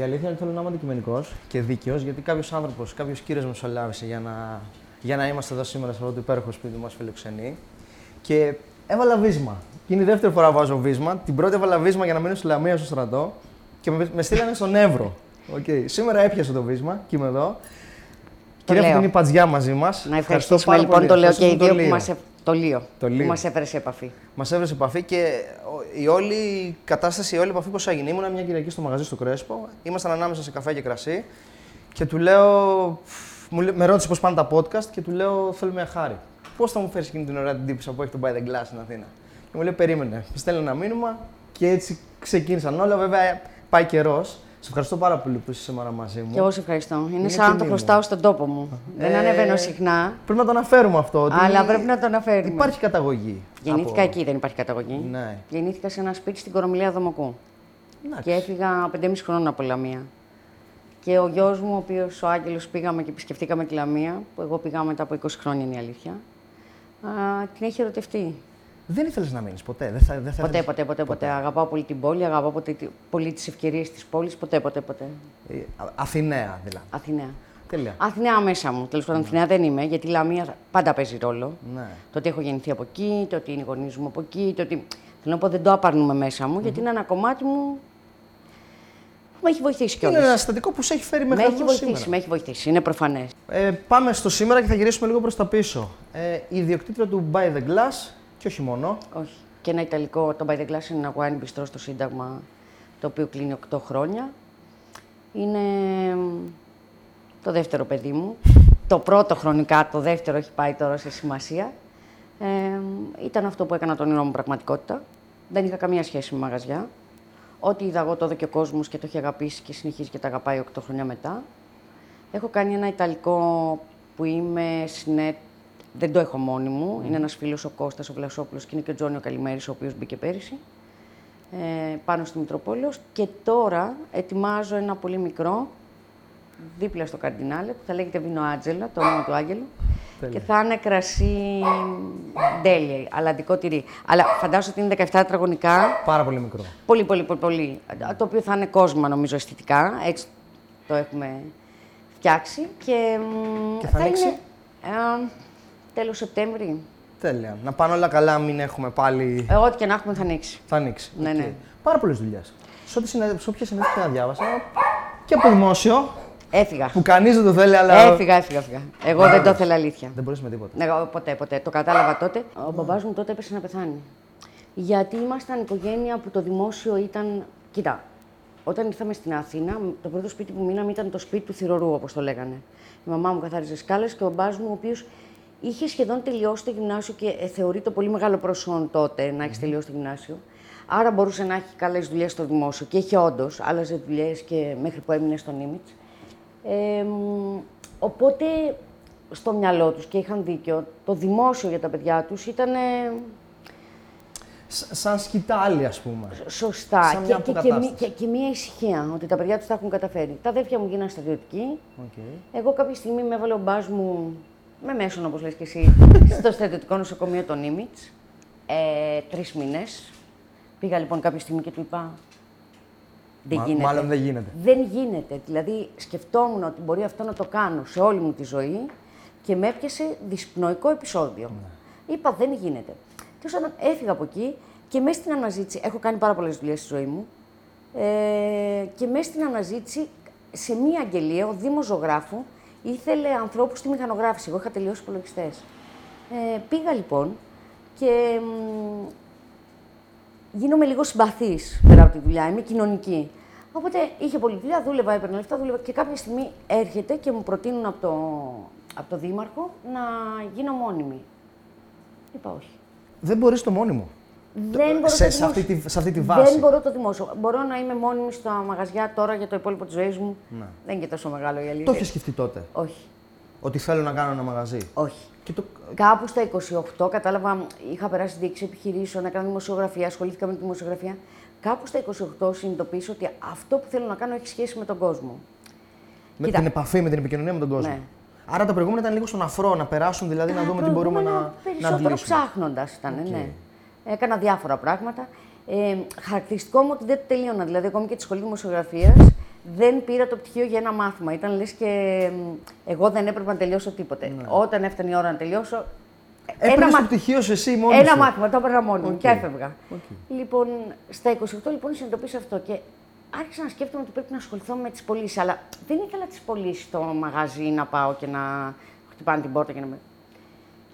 Η αλήθεια είναι ότι θέλω να είμαι αντικειμενικός και δίκαιος, γιατί κάποιος άνθρωπος, κάποιος κύριος μεσολάβησε για να, για να είμαστε εδώ σήμερα σε αυτό το υπέροχο σπίτι που μα φιλοξενεί. Και έβαλα βίσμα. Και είναι η δεύτερη φορά που βάζω βίσμα. Την πρώτη έβαλα βίσμα για να μείνω στη Λαμία στο στρατό και με, με στείλανε στον Εύρο. Okay. Σήμερα έπιασα το βίσμα και είμαι εδώ. Το Κυρία λέω. Φωτεινή Πατζιά μαζί μας. Να ευχαριστήσουμε λοιπόν το λέω και οι δύο που μας, ε- το Λίο, Το Λίο. που μας έφερε σε επαφή. Μας έβρεσε σε επαφή και ο- η όλη κατάσταση, η όλη επαφή πώς έγινε. Ήμουνα μια Κυριακή στο μαγαζί στο Κρέσπο. Ήμασταν ανάμεσα σε καφέ και κρασί. Και του λέω. Μου, λέ- με ρώτησε πώς πάνε τα podcast και του λέω: Θέλουμε χάρη. Πώς θα μου φέρεις εκείνη την ωραία την τύπησα που έχει τον By the Glass στην Αθήνα; Και μου λέει: Περίμενε. Μου στέλνει ένα μήνυμα και έτσι ξεκίνησαν όλα. Βέβαια πάει καιρός. Σε ευχαριστώ πάρα πολύ που είσαι σήμερα μαζί μου. Και εγώ σε ευχαριστώ. Είναι, Είναι σαν να το τιμή μου. χρωστάω στον τόπο μου. Δεν Ε, ανεβαίνω συχνά, Πρέπει να το αναφέρουμε αυτό. Ότι αλλά πρέπει να το αναφέρουμε. Υπάρχει καταγωγή. Γεννήθηκα από- εκεί, δεν υπάρχει καταγωγή. Ναι. Γεννήθηκα σε ένα σπίτι στην Κορομιλία Δομοκού. Εντάξει. Και έφυγα 5,5 χρόνων από Λαμία. Και ο γιος μου, ο οποίος ο Άγγελος, πήγαμε και επισκεφτήκαμε τη Λαμία, που εγώ πήγα μετά από 20 χρόνια είναι η αλήθεια. Α, την έχει ερωτευτεί. Δεν ήθελες να μείνεις ποτέ. Δεν θα, δεν θα Ποτέ, ήθελες- ποτέ, ποτέ, ποτέ. Αγαπάω πολύ την πόλη, αγαπάω ποτέ, πολύ τις ευκαιρίες της πόλης. Ποτέ, ποτέ, ποτέ. Ε, Α- Αθηναία δηλαδή. Αθηναία. Τέλεια. Αθηναία μέσα μου. Τέλος πάντων, Αθηναία δεν είμαι, γιατί η Λαμία πάντα παίζει ρόλο. Ναι. Το ότι έχω γεννηθεί από εκεί, το ότι είναι οι γονείς μου από εκεί, το ότι. Θέλω να πω, δεν το απαρνούμε μέσα μου, γιατί είναι ένα κομμάτι μου που με έχει βοηθήσει Είναι κιόλας. ένα συστατικό που σε έχει φέρει Με μέχρι έχει εδώ βοηθήσει, σήμερα. με έχει βοηθήσει. Είναι προφανές. Ε, πάμε στο σήμερα και θα γυρίσουμε λίγο προς τα πίσω. Ε, η ιδιοκτήτρια του By the Glass και όχι μόνο. Όχι. Και ένα ιταλικό, το By the Glass είναι ένα wine bistro στο Σύνταγμα, το οποίο κλείνει 8 χρόνια. Είναι μ, το δεύτερο παιδί μου. το πρώτο χρονικά, το δεύτερο έχει πάει τώρα σε σημασία. Ε, μ, ήταν αυτό που έκανα τον όνειρο μου πραγματικότητα. Δεν είχα καμία σχέση με μαγαζιά. Ό,τι είδα εγώ το είδε και ο κόσμος και το έχει αγαπήσει και συνεχίζει και τα αγαπάει 8 χρόνια μετά. Έχω κάνει ένα Ιταλικό που είμαι συνέ... Δεν το έχω μόνη μου. Είναι ένας φίλος ο Κώστας ο Βλασόπουλος και είναι και ο Τζόνιο Καλημέρης, ο οποίος μπήκε πέρυσι. Ε, πάνω στη Μητροπόλεως. Και τώρα ετοιμάζω ένα πολύ μικρό, δίπλα στο Καρδινάλε, που θα λέγεται Βίνο Άτζελα, το όνομα του Άγγελου. Και θα είναι κρασί ντέλεια, αλλαντικό τυρί. Αλλά φαντάζομαι ότι είναι 17 τετραγωνικά. Πάρα πολύ μικρό. Πολύ, πολύ, πολύ, πολύ. Το οποίο θα είναι κόσμο, νομίζω, αισθητικά. Έτσι το έχουμε φτιάξει. Και, μ, Και θα ανοίξει; είναι ε, τέλος Σεπτέμβρη. Τέλεια. Να πάνε όλα καλά, μην έχουμε πάλι. Εγώ ό,τι και να έχουμε θα ανοίξει. Θα ανοίξει. Ναι, Οκ. ναι. Πάρα πολλές δουλειές. Σε ό,τι συνέ... σε όποια συνέντευξη να διάβασα. Και από δημόσιο, Έφυγα. που κανείς δεν το θέλει, αλλά. Έφυγα, έφυγα, έφυγα. Εγώ δεν το ήθελα αλήθεια. Δεν μπορείς με τίποτα. Ναι, Εγώ ποτέ, ποτέ. Το κατάλαβα τότε. Ο μπαμπάς μου τότε έπεσε να πεθάνει. Γιατί ήμασταν οικογένεια που το δημόσιο ήταν. Κοίτα, όταν ήρθαμε στην Αθήνα, το πρώτο σπίτι που μείναμε ήταν το σπίτι του θυρωρού, όπως το λέγανε. Η μαμά μου καθάριζε σκάλες και ο μπαμπάς μου, ο οποίος είχε σχεδόν τελειώσει το γυμνάσιο και ε, θεωρείται πολύ μεγάλο προσόν τότε να έχεις τελειώσει το γυμνάσιο. Άρα μπορούσε να έχει καλές δουλειές στο δημόσιο. Και είχε όντως, άλλαζε δουλειές και μέχρι που έμεινε στον Ήμιτ. Ε, μ, οπότε στο μυαλό τους και είχαν δίκιο, το δημόσιο για τα παιδιά τους ήταν ε, Σ- σαν σκητάλη, ας πούμε. σωστά Σαν μια και, και, και, αποκατάσταση. μη- και, και μία ησυχία ότι τα παιδιά τους τα έχουν καταφέρει. Τα αδέρφια μου γίνανε στρατιωτικοί. Okay. Εγώ κάποια στιγμή με έβαλε ο μπάς μου, με μέσον όπως λες και εσύ, στο στρατιωτικό νοσοκομείο των Ήμιτς, ε, τρεις μήνες. Πήγα λοιπόν κάποια στιγμή και του είπα, δεν Μα- γίνεται. μάλλον δεν γίνεται. Δεν γίνεται. Δηλαδή, σκεφτόμουν ότι μπορεί αυτό να το κάνω σε όλη μου τη ζωή και με έπιασε δυσπνοϊκό επεισόδιο. Ναι. Είπα, δεν γίνεται. Τέλο πάντων, έφυγα από εκεί και μέσα στην αναζήτηση. Έχω κάνει πάρα πολλές δουλειές στη ζωή μου. Ε, και μέσα στην αναζήτηση, σε μία αγγελία, ο Δήμο Ζωγράφου ήθελε ανθρώπους στη μηχανογράφηση. Εγώ είχα τελειώσει υπολογιστές. Ε, πήγα λοιπόν και μ, γίνομαι λίγο συμπαθής πέρα από τη δουλειά. Είμαι κοινωνική. Οπότε είχε πολλή δουλειά, δούλευα, έπαιρνα λεφτά, δούλευα και κάποια στιγμή έρχεται και μου προτείνουν από το, από το Δήμαρχο να γίνω μόνιμη. Είπα όχι. Δεν μπορείς το μόνιμο. Δεν μπορώ σε- το σε αυτή δημόσιο. τη- σε αυτή τη βάση. Δεν μπορώ το δημόσιο. Μπορώ να είμαι μόνιμη στα μαγαζιά τώρα για το υπόλοιπο της ζωής μου. Ναι. Δεν είναι και τόσο μεγάλο η αλήθεια. Το είχε σκεφτεί τότε; Όχι. Ότι θέλω να κάνω ένα μαγαζί; Όχι. Και το... Κάπου στα 28 κατάλαβα, είχα περάσει δείξη επιχειρήσεων, έκανα δημοσιογραφία, ασχολήθηκα με τη δημοσιογραφία. Κάπου στα 28 συνειδητοποίησα ότι αυτό που θέλω να κάνω έχει σχέση με τον κόσμο. Με Κοίτα. την επαφή, με την επικοινωνία με τον κόσμο. Ναι. Άρα τα προηγούμενα ήταν λίγο στον αφρό, να περάσουν δηλαδή, να δούμε τι μπορούμε να, να Περισσότερο αντλήσουμε. ψάχνοντας ήταν, ναι. Έκανα διάφορα πράγματα. Ε, χαρακτηριστικό μου ότι δεν το τελείωνα. Δηλαδή, ακόμη και τη σχολή δημοσιογραφίας, δεν πήρα το πτυχίο για ένα μάθημα. Ήταν λες και μ, εγώ δεν έπρεπε να τελειώσω τίποτε. Ναι. Όταν έφτανε η ώρα να τελειώσω, Έπαιρνες το μάθημα. πτυχίο σου εσύ μόνος. Ένα σου; μάθημα, το έπαιρνα μόνο μου Οκ. και έφευγα. Οκ. Λοιπόν, στα 28 λοιπόν συνειδητοποίησα αυτό και άρχισα να σκέφτομαι ότι πρέπει να ασχοληθώ με τις πωλήσεις. Αλλά δεν ήθελα τις πωλήσεις στο μαγαζί να πάω και να χτυπάνε την πόρτα και να με.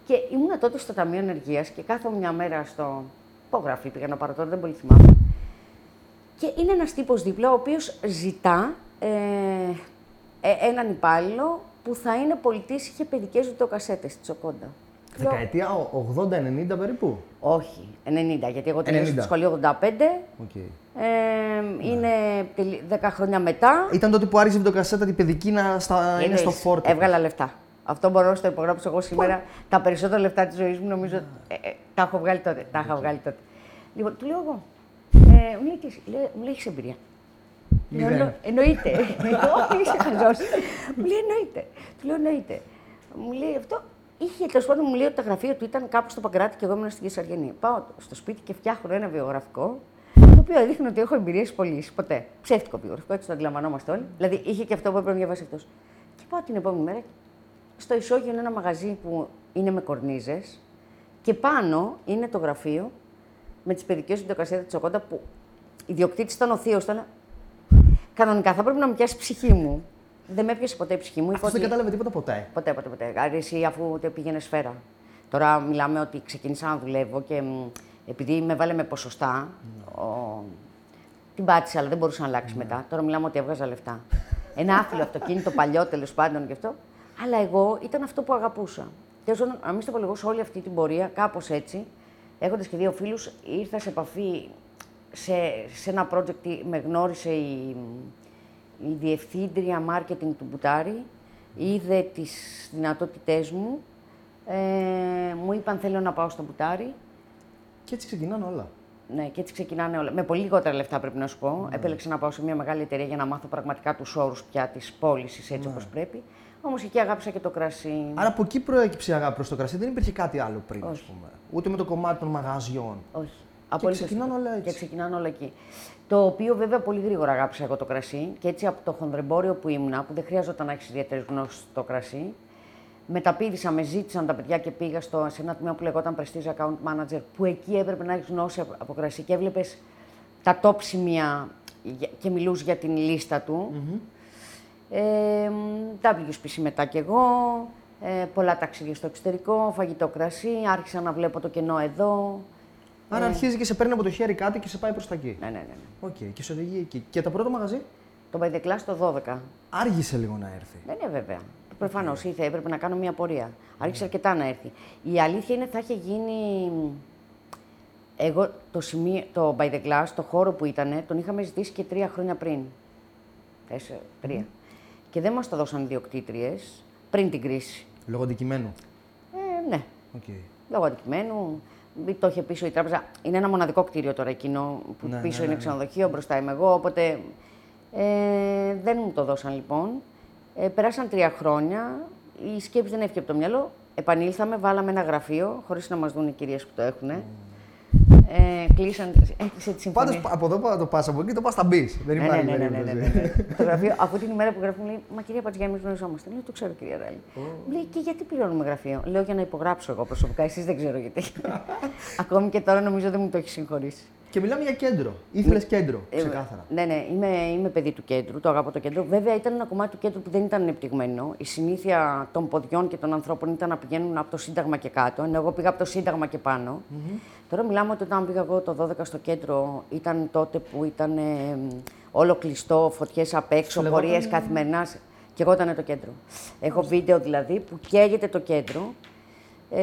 Και ήμουνα τότε στο Ταμείο Ενεργείας και κάθομαι μια μέρα στο υπογραφή, πήγα να πάρω τώρα, δεν πολύ θυμάμαι. Και είναι ένας τύπος δίπλα, ο οποίος ζητά ε, ε, έναν υπάλληλο που θα είναι πωλητής, είχε παιδικές βιντεοκασέτες της Τζοκόντα. Λέω, Δεκαετία 80-90 περίπου. όχι, 90, γιατί εγώ 90. τελείωσα τη σχολή 85. Οκ. Ε, είναι τελει- 10 χρόνια μετά. Ήταν τότε που άρχισε η βιντεοκασέτα την παιδική να στα... είναι στο Εννοείς, φόρτο. Έβγαλα λεφτά. Αυτό μπορώ να το υπογράψω εγώ σήμερα. Τα περισσότερα λεφτά της ζωής μου νομίζω ε, ε, τα έχω βγάλει τότε. Τα είχα βγάλει τότε. Λοιπόν, του λέω εγώ. Ε, μου λέει, τι, εσύ;» λέει, μου λέει, έχεις εμπειρία. Λέω, Μηδέν. «Εννο- εννοείται. Όχι, είσαι χαζός. μου λέει, εννοείται. Του λέω, εννοείται. Μου λέει αυτό. Είχε τέλος πάντων μου λέει ότι τα γραφεία του ήταν κάπου στο Παγκράτη και εγώ ήμουν στην Κεσαριανή. Πάω στο σπίτι και φτιάχνω ένα βιογραφικό το οποίο έδειχνε ότι έχω εμπειρίες πωλήσει. Ποτέ. Ψεύτικο βιογραφικό, έτσι το αντιλαμβανόμαστε όλοι. Δηλαδή είχε και αυτό που έπρεπε να διαβάσει αυτός. Και πάω την επόμενη μέρα στο ισόγειο είναι ένα μαγαζί που είναι με κορνίζες και πάνω είναι το γραφείο με τις παιδικές βιντεοκασέτε της Οκόντα που ιδιοκτήτης ήταν ο θείος. Ήταν... Κανονικά θα πρέπει να με πιάσει η ψυχή μου. Δεν με έπιασε ποτέ η ψυχή μου. Είπα Αυτό δεν ότι- κατάλαβε τίποτα ποτέ. Ποτέ, ποτέ, ποτέ. Άρα εσύ αφού το πήγαινε σφαίρα. Τώρα μιλάμε ότι ξεκίνησα να δουλεύω και μ, επειδή με βάλε με ποσοστά, ο... την πάτησα, αλλά δεν μπορούσα να αλλάξει μετά. Τώρα μιλάμε ότι έβγαζα λεφτά. Ένα άθλιο αυτοκίνητο παλιό τέλος πάντων και αυτό. Αλλά εγώ ήταν αυτό που αγαπούσα. Τέλο πάντων, να μην στο πω λίγο σε όλη αυτή την πορεία, κάπως έτσι, έχοντας και δύο φίλους, ήρθα σε επαφή σε, σε ένα project, με γνώρισε η, η διευθύντρια marketing του Μπουτάρη, είδε τις δυνατότητές μου, ε, μου είπαν θέλω να πάω στο Μπουτάρι. Και έτσι ξεκινάνε όλα. Ναι, και έτσι ξεκινάνε όλα. Με πολύ λιγότερα λεφτά πρέπει να σου πω. Επέλεξα να πάω σε μια μεγάλη εταιρεία για να μάθω πραγματικά τους όρους πια της πώλησης έτσι όπως πρέπει. Όμω εκεί αγάπησα και το κρασί. Άρα από εκεί προέκυψε η αγάπη προς το κρασί. Δεν υπήρχε κάτι άλλο πριν, ας Όχι. πούμε. Ούτε με το κομμάτι των μαγαζιών. Όχι. Απολύτως ξεκινάνε τίποτα. όλα έτσι. Και ξεκινάνε όλα εκεί. Το οποίο βέβαια πολύ γρήγορα αγάπησα εγώ το κρασί και έτσι από το χονδρεμπόριο που ήμουνα, που δεν χρειαζόταν να έχεις ιδιαίτερες γνώσεις στο κρασί, μεταπήδησα, με ζήτησαν τα παιδιά και πήγα στο, σε ένα τμήμα που λεγόταν Prestige Account Manager, που εκεί έπρεπε να έχεις γνώση από, από κρασί και έβλεπες τα top σημεία για- και μιλούσε για την λίστα του. Ε, WSET μετά κι εγώ, ε, πολλά ταξίδια στο εξωτερικό, φαγητό κρασί, άρχισα να βλέπω το κενό εδώ. Άρα αρχίζει και σε παίρνει από το χέρι κάτι και σε πάει προς τα εκεί. Ναι, ναι, ναι. ναι. Οκ, και σε οδηγεί εκεί. Και το πρώτο μαγαζί; Το By the Glass το 12. άργησε λίγο να έρθει. Δεν είναι βέβαια. Προφανώς ήρθε, έπρεπε να κάνω μια πορεία. Άργησε αρκετά να έρθει. Η αλήθεια είναι θα είχε γίνει. Εγώ το, σημείο, το By the Glass, το χώρο που ήταν, τον είχαμε ζητήσει και τρία χρόνια πριν. Τέσσερα, τρία. Και δεν μας το δώσαν οι ιδιοκτήτριες πριν την κρίση. Λόγω αντικειμένου. Ε, ναι, Οκ. λόγω αντικειμένου. Μη Το είχε πίσω η τράπεζα. Είναι ένα μοναδικό κτίριο τώρα εκείνο που Ναι, πίσω ναι, είναι ναι, ναι. ξενοδοχείο, μπροστά είμαι εγώ. Οπότε ε, δεν μου το δώσαν λοιπόν. Ε, περάσαν τρία χρόνια. Η σκέψη δεν έφυγε από το μυαλό. Επανήλθαμε, βάλαμε ένα γραφείο, χωρίς να μας δουν οι κυρίες που το έχουν. Ε, κλείσαν, έκλεισε τη συμφωνία. Πάντω από εδώ που το πας από εκεί το πας θα μπεις. Δεν Ναι, υπάρχει ναι, ναι, ναι, ναι, ναι, περίπτωση. ναι, ναι. το γραφείο, αφού την ημέρα που γράφει, μου λέει Μα κυρία Πατζιά, εμείς γνωριζόμαστε. Λέω Το ξέρω, κυρία Ράλη. Μου λέει Και γιατί πληρώνουμε γραφείο; Λέω Για να υπογράψω εγώ προσωπικά, εσείς δεν ξέρω γιατί. Ακόμη και τώρα νομίζω δεν μου το έχεις συγχωρήσει. Και μιλάμε για κέντρο. Ήθελες κέντρο, Ε, ξεκάθαρα. Ναι, ναι, είμαι, είμαι παιδί του κέντρου, το αγαπώ το κέντρο. Βέβαια ήταν ένα κομμάτι του κέντρου που δεν ήταν ανεπτυγμένο. Η συνήθεια των ποδιών και των ανθρώπων ήταν να πηγαίνουν από το Σύνταγμα και κάτω, ενώ εγώ πήγα από το Σύνταγμα και πανω Τώρα μιλάμε ότι όταν πήγα εγώ το 12 στο κέντρο, ήταν τότε που ήταν ε, όλο κλειστό, φωτιές απ' έξω, Σου λεγόταν- πορείε καθημερινάς. Και εγώ ήταν το κέντρο. Έχω βίντεο δηλαδή που καίγεται το κέντρο. Ε,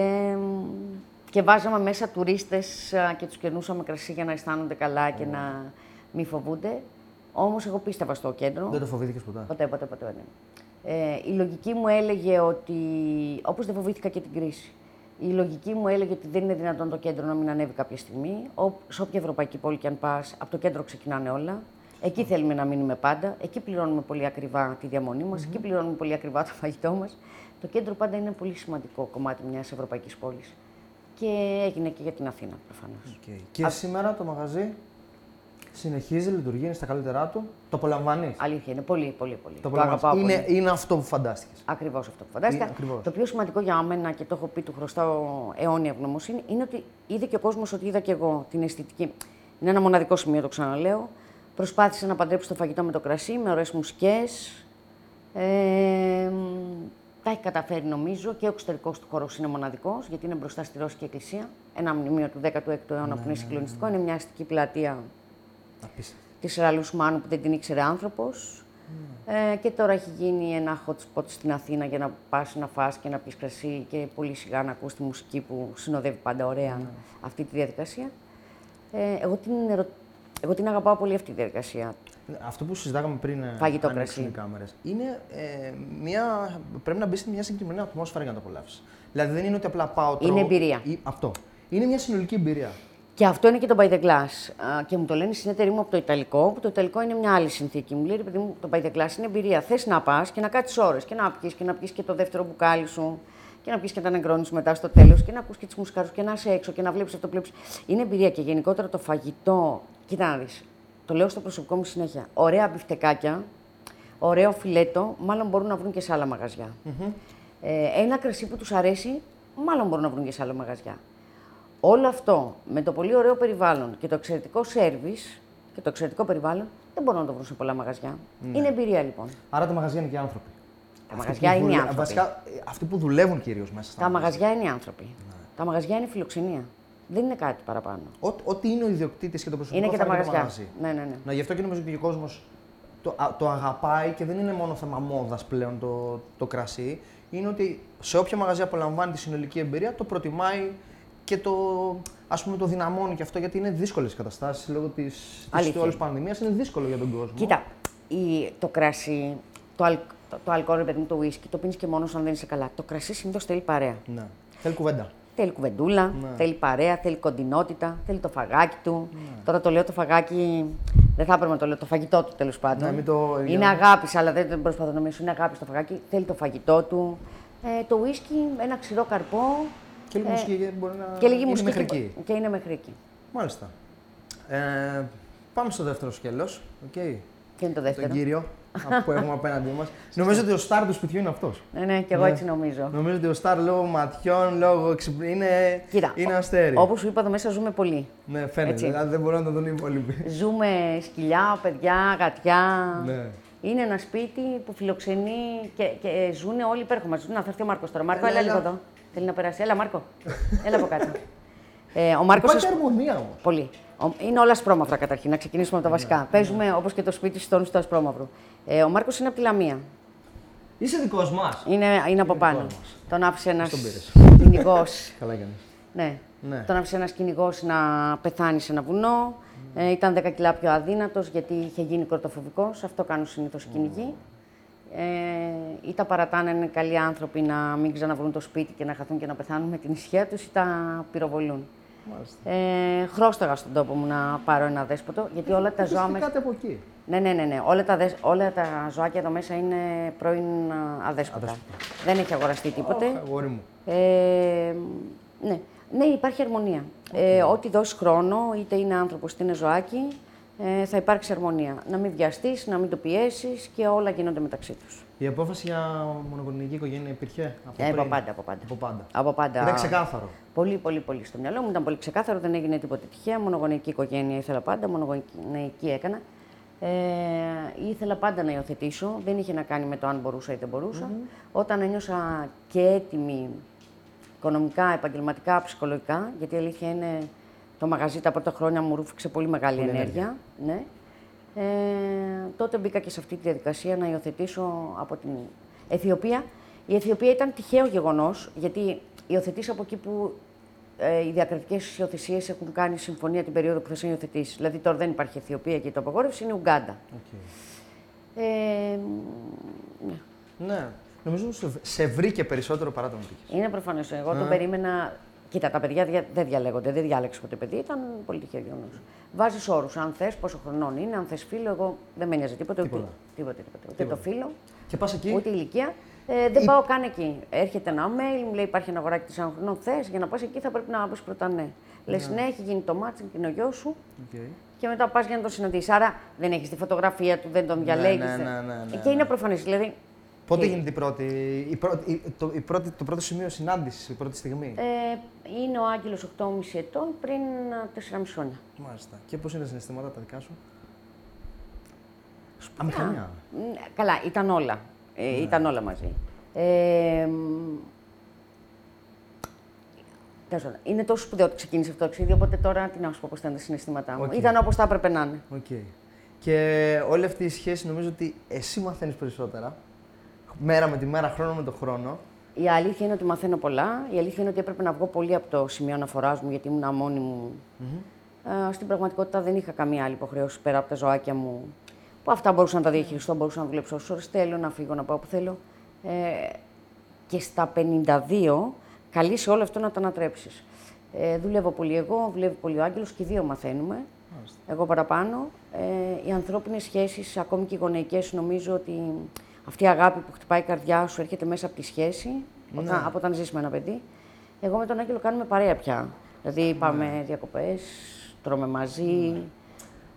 και βάζαμε μέσα τουρίστες α, και τους κερνούσαμε κρασί για να αισθάνονται καλά και να μην φοβούνται. Όμως εγώ πίστευα στο κέντρο. Δεν το φοβήθηκες ποτέ; Ποτέ, ποτέ, ποτέ. Ναι. Ε, η λογική μου έλεγε ότι, όπως δεν φοβήθηκα και την κρίση, η λογική μου έλεγε ότι δεν είναι δυνατόν το κέντρο να μην ανέβει κάποια στιγμή. Ο, σε όποια ευρωπαϊκή πόλη και αν πας, από το κέντρο ξεκινάνε όλα. Εκεί θέλουμε να μείνουμε πάντα. Εκεί πληρώνουμε πολύ ακριβά τη διαμονή μας. Εκεί πληρώνουμε πολύ ακριβά το φαγητό μας. Το κέντρο πάντα είναι πολύ σημαντικό κομμάτι μιας ευρωπαϊκής πόλης. Και έγινε και για την Αθήνα, προφανώς. Οκ. Και σήμερα το μαγαζί. Συνεχίζει, λειτουργεί, είναι στα καλύτερά του. Το απολαμβάνεις; Αλήθεια είναι. Πολύ, πολύ, πολύ. Το αγαπάω είναι, πολύ. είναι αυτό που φαντάστηκες. Ακριβώς αυτό που φαντάστηκα. Το πιο σημαντικό για μένα και το έχω πει του χρωστάω αιώνια ευγνωμοσύνη είναι ότι είδε και ο κόσμος ότι είδα και εγώ την αισθητική. Είναι ένα μοναδικό σημείο, το ξαναλέω. Προσπάθησε να παντρέψει το φαγητό με το κρασί, με ωραίες μουσικές. Ε, τα έχει καταφέρει νομίζω και ο εξωτερικός του χώρος είναι μοναδικός, γιατί είναι μπροστά στη Ρώσικη Εκκλησία. Ένα μνημείο του 16ου αιώνα ναι, που είναι ναι, ναι, συγκλονιστικό. Είναι μια αστική πλατεία της Ραλούς Μάνου που δεν την ήξερε άνθρωπος. Ε, και τώρα έχει γίνει ένα hot spot στην Αθήνα για να πας να φας και να πεις κρασί και πολύ σιγά να ακούς τη μουσική που συνοδεύει πάντα ωραία αυτή τη διαδικασία. Ε, εγώ, την εγώ την αγαπάω πολύ αυτή τη διαδικασία. Αυτό που συζητάγαμε πριν ε, Φαγητό οι κάμερες, είναι ε, μια, πρέπει να μπει σε μια συγκεκριμένη ατμόσφαιρα για να το απολαύσεις. Δηλαδή δεν είναι ότι απλά πάω τρώω... Είναι εμπειρία. Ή, αυτό. Είναι μια συνολική εμπειρία. Και αυτό είναι και το by the glass. Και μου το λένε συνεταιροί μου από το Ιταλικό, που το Ιταλικό είναι μια άλλη συνθήκη. Μου λέει, παιδί μου, το by the glass είναι εμπειρία. Θες να πας και να κάτσεις ώρες και να πει και να πει και το δεύτερο μπουκάλι σου και να πει και τα νεκρόνι μετά στο τέλος και να ακούς και τις μουσικάρου και να είσαι έξω και να βλέπεις αυτό που βλέπεις. Είναι εμπειρία και γενικότερα το φαγητό. Κοίτα να δεις. Το λέω στο προσωπικό μου συνέχεια. Ωραία μπιφτεκάκια, ωραίο φιλέτο, μάλλον μπορούν να βρουν και σε άλλα μαγαζιά. Mm-hmm. Ε, ένα κρασί που τους αρέσει, μάλλον μπορούν να βρουν και σε άλλα μαγαζιά. Όλο αυτό με το πολύ ωραίο περιβάλλον και το εξαιρετικό σέρβις και το εξαιρετικό περιβάλλον δεν μπορούν να το βρουν σε πολλά μαγαζιά. Ναι. Είναι εμπειρία λοιπόν. Άρα τα μαγαζιά είναι και άνθρωποι. Τα μαγαζιά είναι οι άνθρωποι. Βασικά, αυτοί που δουλεύουν κυρίως μέσα στα Τα μαγαζιά είναι οι άνθρωποι. Ναι. Τα μαγαζιά είναι φιλοξενία. Δεν είναι κάτι παραπάνω. Ό,τι είναι ο ιδιοκτήτης και το προσωπικό είναι και τα μαγαζιά. Ναι, ναι, ναι. Να, γι' αυτό και νομίζω ότι ο κόσμος το, το αγαπάει και δεν είναι μόνο θέμα μόδας πλέον το, το κρασί. Είναι ότι σε όποια μαγαζιά απολαμβάνει τη συνολική εμπειρία το προτιμάει και το, ας πούμε, το δυναμώνει και αυτό γιατί είναι δύσκολες οι καταστάσεις λόγω της όλης πανδημίας. Είναι δύσκολο για τον κόσμο. Κοίτα, η, το κρασί, το, αλ, το, το αλκοόλ, παιδί το ουίσκι, το πίνεις και μόνος αν δεν είσαι καλά. Το κρασί συνήθως θέλει παρέα. Ναι. Θέλει κουβέντα. Θέλει κουβεντούλα, ναι. θέλει παρέα, θέλει κοντινότητα, θέλει το φαγάκι του. Ναι. Τώρα το λέω το φαγάκι, δεν θα έπρεπε να το λέω, το φαγητό του τέλος πάντων. Ναι, το... Είναι αγάπης, αλλά δεν προσπαθώ να μιλήσω. Είναι αγάπης στο φαγάκι. Θέλει το φαγητό του. Ε, το ουίσκι, ένα ξηρό καρπό, και λίγη ε, μουσική μπορεί να και λίγη είναι μουσική μέχρι εκεί. Και είναι μέχρι εκεί. Μάλιστα. Ε, πάμε στο δεύτερο σκέλος. Okay. Και είναι το δεύτερο; Τον κύριο που έχουμε απέναντί μας. νομίζω ότι ο στάρ του σπιτιού είναι αυτός. Ναι, ναι, και εγώ ναι. έτσι νομίζω. Νομίζω ότι ο στάρ λόγω ματιών, λόγω είναι, Κοίτα, είναι αστέρι. Όπως σου είπα, εδώ μέσα ζούμε πολύ. Ναι, φαίνεται. Δηλαδή δεν μπορώ να το δουν οι υπόλοιποι. Ζούμε σκυλιά, παιδιά, γατιά. Ναι. Είναι ένα σπίτι που φιλοξενεί και, και ζουν όλοι υπέροχα. Να θα έρθει ο Μάρκος τώρα. Μάρκο, έλα λίγο εδώ. Θέλει να περάσει. Έλα, Μάρκο. Έλα από κάτω. Ε, ο Μάρκος Υπάρχει αρμονία όμως. Πολύ. Είναι όλα ασπρόμαυρα καταρχήν. Να ξεκινήσουμε από τα βασικά. Ναι, Παίζουμε ναι. όπως και το σπίτι στον στο ασπρόμαυρο. Ε, ο Μάρκος είναι από τη Λαμία. Είσαι δικός μας. Είναι, είναι από πάνω. Τον άφησε ένας κυνηγός. Καλά ναι. ναι. Τον άφησε ένας κυνηγός να πεθάνει σε ένα βουνό. Ε, ήταν 10 κιλά πιο αδύνατος γιατί είχε γίνει κορτοφοβικός. Αυτό κάνουν συνήθως οι κυνηγοί ε, ή τα παρατάνε είναι καλοί άνθρωποι να μην ξαναβρούν το σπίτι και να χαθούν και να πεθάνουν με την ισχύα τους ή τα πυροβολούν. Ε, χρώσταγα στον τόπο μου να πάρω ένα δέσποτο, γιατί όλα τα ζώα μέσα... από εκεί. Ναι, ναι, ναι, ναι. Όλα, τα δεσ... όλα τα ζωάκια εδώ μέσα είναι πρώην αδέσποτα. αδέσποτα. Δεν έχει αγοραστεί τίποτε. αγόρι μου. Ε, ναι. ναι, υπάρχει αρμονία. Ε, ό,τι δώσει χρόνο, είτε είναι άνθρωπος είτε είναι ζωάκι, ε, θα υπάρξει αρμονία. Να μην βιαστείς, να μην το πιέσεις και όλα γίνονται μεταξύ τους. Η απόφαση για μονογονική οικογένεια υπήρχε από, ε, από πάντα. Από πάντα. Από πάντα. Από πάντα. Ήταν ξεκάθαρο. Πολύ, πολύ, πολύ στο μυαλό μου. Ήταν πολύ ξεκάθαρο, δεν έγινε τίποτα τυχαία. Μονογονική οικογένεια ήθελα πάντα, μονογονική έκανα. Ε, ήθελα πάντα να υιοθετήσω. Δεν είχε να κάνει με το αν μπορούσα ή δεν μπορούσα. Mm-hmm. Όταν ένιωσα και έτοιμη οικονομικά, επαγγελματικά, ψυχολογικά, γιατί η αλήθεια είναι το μαγαζί τα πρώτα χρόνια μου ρούφηξε πολύ μεγάλη πολύ ενέργεια. Ναι. Ε, τότε μπήκα και σε αυτή τη διαδικασία να υιοθετήσω από την Αιθιοπία. Η Αιθιοπία ήταν τυχαίο γεγονός, γιατί υιοθετείς από εκεί που ε, οι διακρατικέ υιοθεσίες έχουν κάνει συμφωνία την περίοδο που θα υιοθετήσεις. Δηλαδή τώρα δεν υπάρχει Αιθιοπία και το απαγόρευση, είναι Ουγγάντα. Okay. Ε, ναι. ναι. Νομίζω ότι σε βρήκε περισσότερο παρά τον Είναι προφανώς. Εγώ το περίμενα Κοίτα, τα παιδιά δεν διαλέγονται, δεν διάλεξε ποτέ παιδί, ήταν πολύ τυχαίο γεγονό. Βάζεις όρους. Αν θες, πόσο χρονών είναι, αν θες φίλο, εγώ δεν με νοιάζει τίποτα. Τίποτα. Τίποτα, τίποτα. Ούτε το φίλο, και πας εκεί. ούτε η ηλικία. Ε, δεν Η... πάω καν εκεί. Έρχεται ένα mail, μου λέει υπάρχει ένα αγοράκι της χρονών. Θες για να πας εκεί θα πρέπει να πει πρώτα ναι. Λες ναι, έχει γίνει το matching, είναι ο γιος σου. Okay. και μετά πας για να τον συναντήσεις. Άρα δεν έχεις τη φωτογραφία του, δεν τον διαλέγεις. ναι, ναι, ναι, ναι, και είναι ναι. προφανές. Δηλαδή, Πότε και- γίνεται η πρώτη, η πρώτη, η- το, η πρώτη, το πρώτο σημείο συνάντησης, η πρώτη στιγμή; Ε, είναι ο Άγγελος 8,5 ετών πριν ε, 4,5 χρόνια. Μάλιστα. Και πώς είναι τα συναισθήματα τα δικά σου; Αμηχανία. Μ, Καλά, ήταν όλα. Ε, Ναι. Ήταν όλα μαζί. Ε, μ, τέλος πάντων, είναι τόσο σπουδαίο ότι ξεκίνησε αυτό το ταξίδι, οπότε τώρα τι να σου πω πώς ήταν τα συναισθήματά μου. Οκ. Ήταν όπως θα έπρεπε να είναι. Οκ. Και όλη αυτή η σχέση νομίζω ότι εσύ μαθαίνεις περισσότερα. Μέρα με τη μέρα, χρόνο με το χρόνο. Η αλήθεια είναι ότι μαθαίνω πολλά. Η αλήθεια είναι ότι έπρεπε να βγω πολύ από το σημείο αναφοράς μου, γιατί ήμουν μόνη μου. Ε, στην πραγματικότητα δεν είχα καμία άλλη υποχρέωση πέρα από τα ζωάκια μου. Που αυτά μπορούσα να τα διαχειριστώ, μπορούσα να δουλέψω όσε ώρες θέλω, να φύγω, να πάω που θέλω. Ε, και στα 52 καλεί σε όλο αυτό να το ανατρέψεις. Ε, δουλεύω πολύ εγώ, δουλεύει πολύ ο Άγγελος και οι δύο μαθαίνουμε. Εγώ παραπάνω. Ε, οι ανθρώπινες σχέσεις, ακόμη και οι γονεϊκές, νομίζω ότι αυτή η αγάπη που χτυπάει η καρδιά σου έρχεται μέσα από τη σχέση, όταν, από όταν ζεις με ένα παιδί. Εγώ με τον Άγγελο κάνουμε παρέα πια. Δηλαδή πάμε διακοπές, τρώμε μαζί.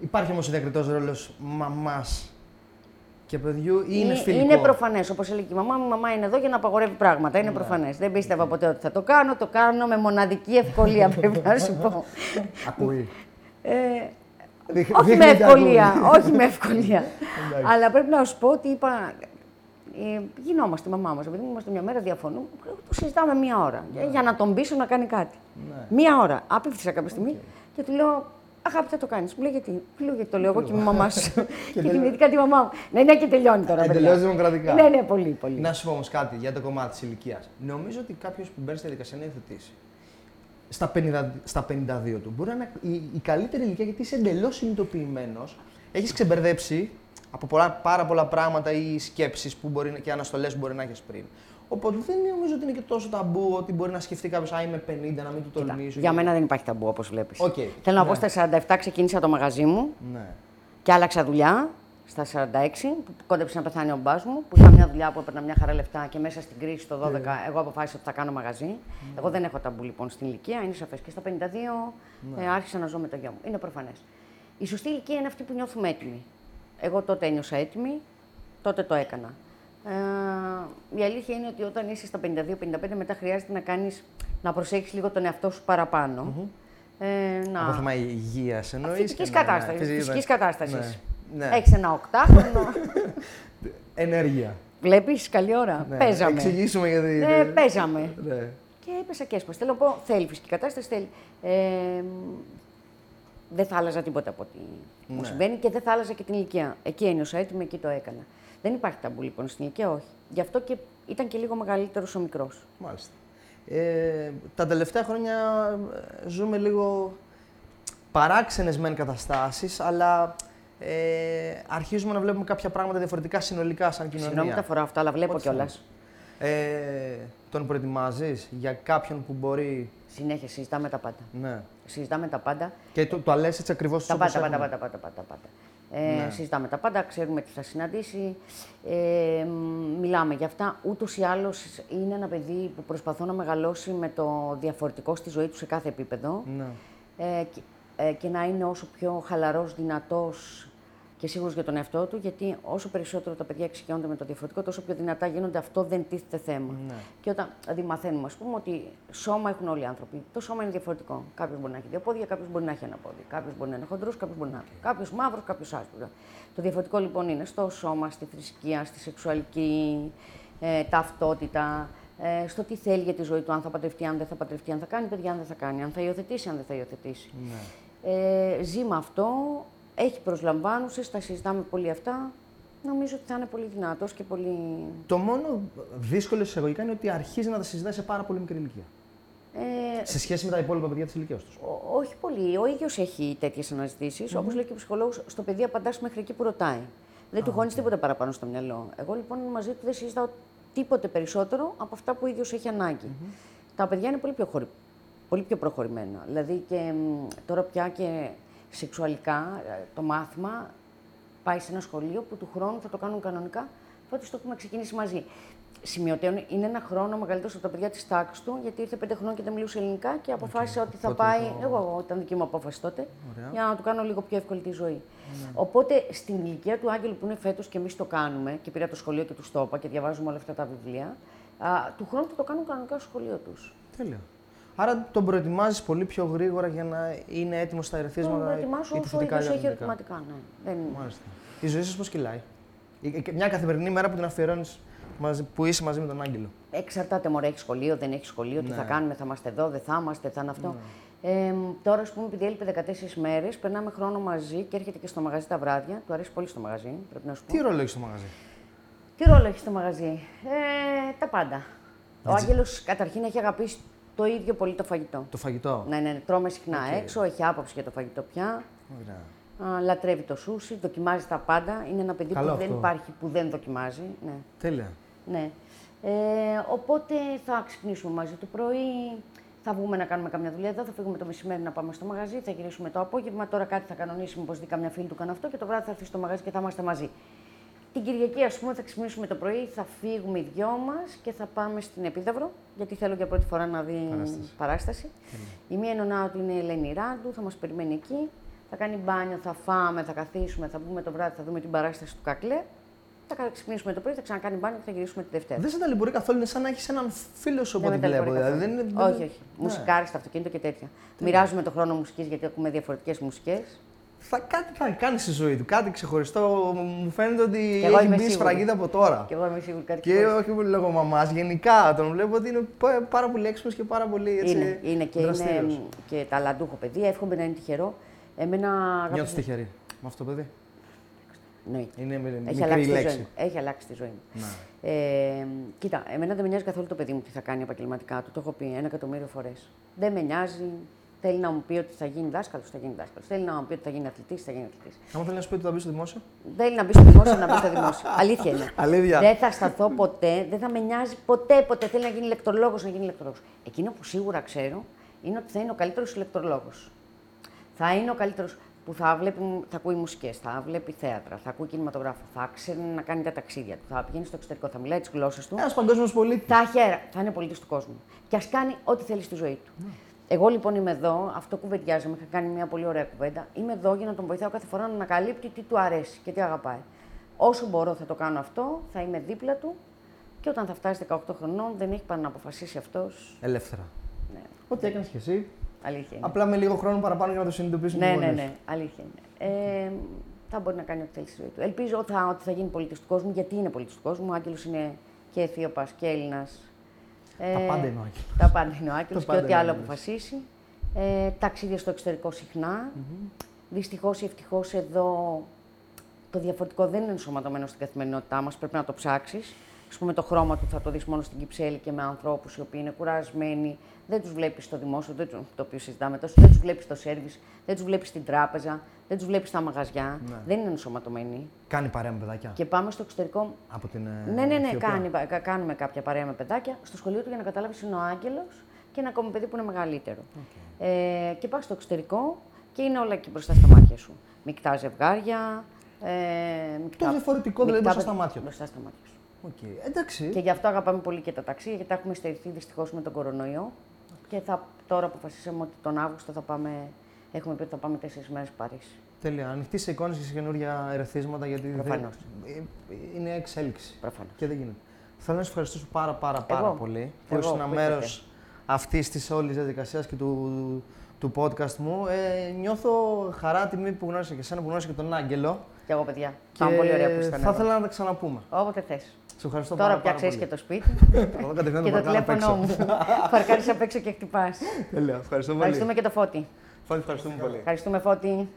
Υπάρχει όμως ο διακριτός ρόλος μαμάς και παιδιού ή είναι φιλικό; είναι προφανές. Όπως έλεγε και η μαμά μου, η μαμά είναι εδώ για να απαγορεύει πράγματα. Ναι. Είναι προφανές. Δεν πίστευα ποτέ ότι θα το κάνω. Το κάνω με μοναδική ευκολία, πρέπει να σου πω. Ακούει. Ε, Δείχνει- όχι δείχνει με ότι ευκολία, ακούει. όχι με ευκολία. Εντάξει. Αλλά πρέπει να σου πω ότι είπα. Ε, γινόμαστε, η μαμά μας. Επειδή είμαστε μια μέρα διαφωνούμε, το συζητάμε μία ώρα. Για, για να τον πείσω να κάνει κάτι. Ναι. Μία ώρα. Απίφθησα κάποια στιγμή και του λέω. Αγάπη, θα το κάνεις. Μου λέει γιατί; Του λέω γιατί το λέω εγώ και είμαι η μαμά σου. και θυμήθηκα τη μαμά μου. Ναι, ναι, και τελειώνει τώρα. παιδιά. Εντελώς δημοκρατικά. Ναι, ναι, πολύ, πολύ. Να σου πω όμως κάτι για το κομμάτι της ηλικίας. Νομίζω ότι κάποιος που μπαίνει στη διαδικασία να υιοθετήσει στα 50, στα 52 του μπορεί να είναι η, η καλύτερη ηλικία γιατί είσαι εντελώς συνειδητοποιημένος. Έχεις ξεμπερδέψει από πολλά, πάρα πολλά πράγματα ή σκέψεις μπορεί, να- και αναστολές που μπορεί να έχεις πριν. Οπότε δεν νομίζω ότι είναι και τόσο ταμπού ότι μπορεί να σκεφτεί κάποιος, Α, είμαι 50, να μην του τολμήσω. Για μένα δεν υπάρχει ταμπού, όπως βλέπεις. Οκ. Θέλω να Ναι. πω στα 47 ξεκίνησα το μαγαζί μου Ναι. και άλλαξα δουλειά. Στα 46, που κόντεψε να πεθάνει ο μπαμπάς μου, που είχα μια δουλειά που έπαιρνα μια χαρά λεφτά και μέσα στην κρίση το 12 εγώ αποφάσισα ότι θα κάνω μαγαζί. Εγώ δεν έχω ταμπού λοιπόν στην ηλικία, είναι σαφές. Και στα 52 ε, άρχισα να ζω με το γιο μου. Είναι προφανές. Η σωστή ηλικία είναι αυτή που νιώθουμε έτοιμοι. Εγώ τότε ένιωσα έτοιμη, τότε το έκανα. Ε, η αλήθεια είναι ότι όταν είσαι στα 52-55 μετά χρειάζεται να κάνεις, να προσέχεις λίγο τον εαυτό σου παραπανω Ε, να... Από θέμα υγείας εννοείς. Φυσικής κατάστασης, φυσικής κατάστασης. Ναι. Έχεις ένα οκτάχρονο. Ενέργεια. Βλέπεις, καλή ώρα. Ναι. Παίζαμε. Εξηγήσουμε γιατί. Ε, παίζαμε. Ναι. Και έπεσα και έσπασε. Θέλω να πω, θέλει φυσική κατάσταση, θέλει. Ε, δεν θα άλλαζα τίποτα από ό,τι μου Ναι. συμβαίνει και δεν θα άλλαζα και την ηλικία. Εκεί ένιωσα έτοιμη, εκεί το έκανα. Δεν υπάρχει ταμπού λοιπόν στην ηλικία, όχι. Γι' αυτό και ήταν και λίγο μεγαλύτερος ο μικρός. Μάλιστα. Ε, τα τελευταία χρόνια ε, ζούμε λίγο παράξενες μεν καταστάσεις, αλλά ε, αρχίζουμε να βλέπουμε κάποια πράγματα διαφορετικά συνολικά σαν κοινωνία. Συγγνώμη που τα φοράω αυτά, αλλά βλέπω Ό,τι κιόλας. Θέλεις. Ε, τον προετοιμάζεις για κάποιον που μπορεί... Συνέχεια συζητάμε τα πάντα. Ναι. Συζητάμε τα πάντα. Και το, το λες έτσι ακριβώς Τα όπως πάντα, πάντα, έχουμε. πάντα, πάντα, πάντα, πάντα. Ε, Ναι. Συζητάμε τα πάντα, ξέρουμε τι θα συναντήσει, ε, μ, μιλάμε για αυτά. Ούτως ή άλλως είναι ένα παιδί που προσπαθώ να μεγαλώσει με το διαφορετικό στη ζωή του σε κάθε επίπεδο Ναι. ε, και, ε, και να είναι όσο πιο χαλαρός, δυνατός και σίγουρος για τον εαυτό του, γιατί όσο περισσότερο τα παιδιά εξοικειώνονται με το διαφορετικό, τόσο πιο δυνατά γίνονται, αυτό δεν τίθεται θέμα. Ναι. Και όταν δηλαδή, μαθαίνουμε, ας πούμε, ότι σώμα έχουν όλοι οι άνθρωποι. Το σώμα είναι διαφορετικό. Κάποιος μπορεί να έχει δύο πόδια, κάποιος μπορεί να έχει ένα πόδι. Κάποιος μπορεί να είναι χοντρός, κάποιος μπορεί να είναι. Κάποιος μαύρος, κάποιος άσπρος. Το διαφορετικό λοιπόν είναι στο σώμα, στη θρησκεία, στη σεξουαλική ε, ταυτότητα, ε, στο τι θέλει για τη ζωή του, αν θα παντρευτεί, αν δεν θα παντρευτεί, αν θα κάνει παιδιά, αν δεν θα κάνει, αν θα υιοθετήσει, αν δεν θα υιοθετήσει. Ναι. Ε, ζει με αυτό, έχει προσλαμβάνουσες, τα συζητάμε πολύ αυτά. Νομίζω ότι θα είναι πολύ δυνατός και πολύ... Το μόνο δύσκολο εισαγωγικά είναι ότι αρχίζει να τα συζητάει σε πάρα πολύ μικρή ηλικία. Ε, Σε σχέση με τα υπόλοιπα παιδιά της ηλικίας τους. Ο- όχι πολύ. Ο ίδιος έχει τέτοιες αναζητήσεις. Όπως λέει και ο ψυχολόγος, στο παιδί απαντάς μέχρι εκεί που ρωτάει. Δεν του χώνεις τίποτα παραπάνω στο μυαλό. Εγώ λοιπόν μαζί του δεν συζητάω τίποτε περισσότερο από αυτά που ο ίδιος έχει ανάγκη. Τα παιδιά είναι πολύ πιο, χωρι... πολύ πιο προχωρημένα. Δηλαδή και μ, τώρα πια και σεξουαλικά ε, το μάθημα πάει σε ένα σχολείο που του χρόνου θα το κάνουν κανονικά Οπότε το έχουμε ξεκινήσει μαζί. Σημειωτέων είναι ένα χρόνο μεγαλύτερος από τα παιδιά της τάξης του, γιατί ήρθε πέντε χρόνια και δεν μιλούσε ελληνικά και αποφάσισε ότι θα Τότε πάει. το- Εγώ, εγώ, ήταν δική μου απόφαση τότε, Ωραία. για να του κάνω λίγο πιο εύκολη τη ζωή. Οπότε στην ηλικία του Άγγελου που είναι φέτος και εμείς το κάνουμε, και πήρα το σχολείο και τους το είπα και διαβάζουμε όλα αυτά τα βιβλία, α, του χρόνου θα το κάνουν κανονικά στο σχολείο τους. Τέλεια. Άρα τον προετοιμάζεις πολύ πιο γρήγορα για να είναι έτοιμος στα Τον ερεθίσματα προετοιμάσω ή όσο ο θετικά ή ίδιο έχει αρνητικά. ερωτηματικά. Ναι. Δεν... Μάλιστα. Η ζωή σας πώς κυλάει; Η- και Μια καθημερινή μέρα που την αφιερώνεις που είσαι μαζί με τον Άγγελο. Εξαρτάται, μωρέ, έχεις σχολείο, δεν έχεις σχολείο, τι Ναι. θα κάνουμε, θα είμαστε εδώ, δεν θα είμαστε, θα είναι αυτό. Ε, τώρα, ας πούμε, επειδή έλειπε 14 μέρες, περνάμε χρόνο μαζί και έρχεται και στο μαγαζί τα βράδια. Του αρέσει πολύ στο μαγαζί, πρέπει να σου πω. Τι ρόλο έχει στο μαγαζί; Τι ρόλο έχει στο μαγαζί, ε, Τα πάντα. Ο Άγγελος καταρχήν έχει αγαπήσει το ίδιο πολύ το φαγητό. Το φαγητό. Ναι, ναι, τρώμε συχνά έξω, έχει άποψη για το φαγητό πια. Ωραία. Α, λατρεύει το σούσι, δοκιμάζει τα πάντα. Είναι ένα παιδί Καλό που δεν αυτό. υπάρχει που δεν δοκιμάζει. Ναι. Τέλεια. Ναι. Ε, οπότε θα ξυπνήσουμε μαζί το πρωί, θα βγούμε να κάνουμε καμιά δουλειά εδώ, θα φύγουμε το μεσημέρι να πάμε στο μαγαζί, θα γυρίσουμε το απόγευμα. Τώρα κάτι θα κανονίσει, μήπω δει καμιά φίλη του κάνει αυτό και το βράδυ θα έρθει στο μαγαζί και θα είμαστε μαζί. Την Κυριακή, ας πούμε, θα ξυπνήσουμε το πρωί, θα φύγουμε οι δυο μας και θα πάμε στην Επίδαυρο, γιατί θέλω για πρώτη φορά να δει Παράσταση. παράσταση. Η μία εννοώ ότι είναι η Ελένη Ράντου, θα μας περιμένει εκεί. Θα κάνει μπάνιο, θα φάμε, θα καθίσουμε, θα βγούμε το βράδυ, θα δούμε την παράσταση του Κακλέ. Θα ξυπνήσουμε το πρωί, θα ξανακάνει μπάνιο και θα γυρίσουμε τη Δευτέρα. Δεν σε ταλαιπωρεί καθόλου, είναι σαν να έχεις έναν φίλος σου από Δεν ό,τι με βλέπω. ταλαιπωρεί Δηλαδή, καθόλου. δεν είναι, δεν- όχι, όχι. Ναι. Μουσικάρι στο αυτοκίνητο και τέτοια. Μοιράζουμε το χρόνο μουσικής γιατί έχουμε διαφορετικές μουσικές. Θα, κάτι θα κάνει στη ζωή του, κάτι ξεχωριστό. Μου φαίνεται ότι εγώ έχει είμαι μπει σίγουρη. σφραγίδα από τώρα. Και εγώ είμαι σίγουρη κάτι Και ξεχωριστό. όχι πολύ λόγω μαμάς, γενικά τον βλέπω ότι είναι πα- πάρα πολύ έξυπνος και πάρα πολύ έτσι, Είναι, είναι και είναι δραστήριος. μ, και ταλαντούχο παιδί. Εύχομαι να είναι τυχερό. Εμένα Νιώθεις αγάπησε- τυχερή με αυτό το παιδί; Εννοείται. Είναι με- Έχει μικρή αλλάξει, τη ζωή λέξη. μου. Έχει αλλάξει τη ζωή μου. Ναι. Ε, κοίτα, εμένα δεν με νοιάζει καθόλου το παιδί μου τι θα κάνει επαγγελματικά του. Το έχω πει ένα εκατομμύριο φορές. Δεν με νοιάζει. Θέλει να μου πει ότι θα γίνει δάσκαλος, θα γίνει δάσκαλος. Θέλει να μου πει ότι θα γίνει αθλητής, θα γίνει αθλητής. Άμα θέλει να σου πει ότι θα μπει στο δημόσιο. Θέλει να μπει στο δημόσιο, να μπει στο δημόσιο. Αλήθεια είναι. Αλήθεια. Δεν θα σταθώ ποτέ, δεν θα με νοιάζει ποτέ, ποτέ. Θέλει να γίνει ηλεκτρολόγος, να γίνει ηλεκτρολόγος. Εκείνο που σίγουρα ξέρω είναι ότι θα είναι ο καλύτερος ηλεκτρολόγος. Θα είναι ο καλύτερος που θα, βλέπει, θα ακούει μουσικές, θα βλέπει θέατρα, θα ακούει κινηματογράφο, θα ξέρει να κάνει τα ταξίδια του, θα πηγαίνει στο εξωτερικό, θα μιλάει τις γλώσσες του. Ένας παγκόσμιος πολίτης. Θα χαίρα, θα είναι πολίτη του κόσμου. Και ας κάνει ό,τι θέλει στη ζωή του. Εγώ λοιπόν είμαι εδώ, αυτό κουβεντιάζαμε, είχα κάνει μια πολύ ωραία κουβέντα. Είμαι εδώ για να τον βοηθάω κάθε φορά να ανακαλύπτει τι του αρέσει και τι αγαπάει. Όσο μπορώ θα το κάνω αυτό, θα είμαι δίπλα του και όταν θα φτάσει 18 χρονών δεν έχει παρά να αποφασίσει αυτός. Ελεύθερα. Ναι, Ό,τι έκανες και εσύ. αλήθεια είναι. Απλά με λίγο χρόνο παραπάνω για να το συνειδητοποιήσουν Ναι, οι ναι, γονείς. ναι, αλήθεια είναι. Ε, θα μπορεί να κάνει ό,τι θέλει στη ζωή του. Ελπίζω ότι θα, ότι θα γίνει πολίτη του κόσμου, γιατί είναι πολίτη του κόσμου. Ο Άγγελος είναι και Αιθίωπα και Έλληνας. Τα πάντα είναι ο Άγγελος. Τα πάντα είναι ο Άγγελος Τα και πάντα ό,τι είναι ο άλλο Άγγελος. αποφασίσει. Ε, ταξίδια στο εξωτερικό συχνά. Δυστυχώς ή ευτυχώς εδώ το διαφορετικό δεν είναι ενσωματωμένο στην καθημερινότητά μας. Πρέπει να το ψάξεις. Α πούμε, το χρώμα του θα το δεις μόνο στην Κυψέλη και με ανθρώπους οι οποίοι είναι κουρασμένοι. Δεν τους βλέπεις στο δημόσιο, δεν τους, το οποίο συζητάμε τόσο. Δεν τους βλέπεις στο σερβις, δεν τους βλέπεις στην τράπεζα, δεν τους βλέπεις στα μαγαζιά. Ναι. Δεν είναι ενσωματωμένοι. Κάνει παρέα με παιδάκια; Και πάμε στο εξωτερικό. Από την. ε, Ναι, ναι, ναι, Αιθιοπία. κάνει, κα- κάνουμε κάποια παρέα με παιδάκια. Στο σχολείο του για να καταλάβεις είναι ο Άγγελος και ένα ακόμα παιδί που είναι μεγαλύτερο. Ε, και πας στο εξωτερικό και είναι όλα εκεί μπροστά στα μάτια σου. Μικτά ζευγάρια. Ε, μικτά, Το διαφορετικό δηλαδή μικτά μπροστά στα παιδ- μάτια τους. Μπροστά στα μάτια σου. Οκ. Εντάξει. Και γι' αυτό αγαπάμε πολύ και τα ταξίδια, γιατί τα έχουμε στερηθεί δυστυχώς με τον κορονοϊό. Και θα, τώρα αποφασίσαμε ότι τον Αύγουστο θα πάμε. Έχουμε πει ότι θα πάμε τέσσερις μέρες Παρίσι. Τέλεια. Ανοιχτή σε εικόνες και σε καινούργια ερεθίσματα γιατί δεν- Προφανώς. ε, είναι εξέλιξη. Προφανώς. Και δεν γίνεται. Θέλω να σα ευχαριστήσω πάρα πάρα πάρα Εγώ. πολύ που Εγώ, ήσουν που μέρος ήρθατε. αυτής της όλης διαδικασίας και του, του podcast μου. Ε, νιώθω χαρά τιμή που γνώρισα και εσένα, που γνώρισα και τον Άγγελο. Και εγώ, παιδιά. Και Ήταν πολύ ωραία που ήσταν. θα εδώ. ήθελα να τα ξαναπούμε. Όποτε θες. Σε ευχαριστώ Τώρα πάρα, πια πάρα ξέρει πολύ. και το σπίτι. Θα δω κατευθείαν και το παρκάρω απ' τηλέφωνό έξω. μου. Παρκάρεις απ' έξω και χτυπάς. Τέλεια, ευχαριστώ πολύ. Ευχαριστούμε και το Φώτη. Φώτη, ευχαριστούμε πολύ. Ευχαριστούμε Φώτη.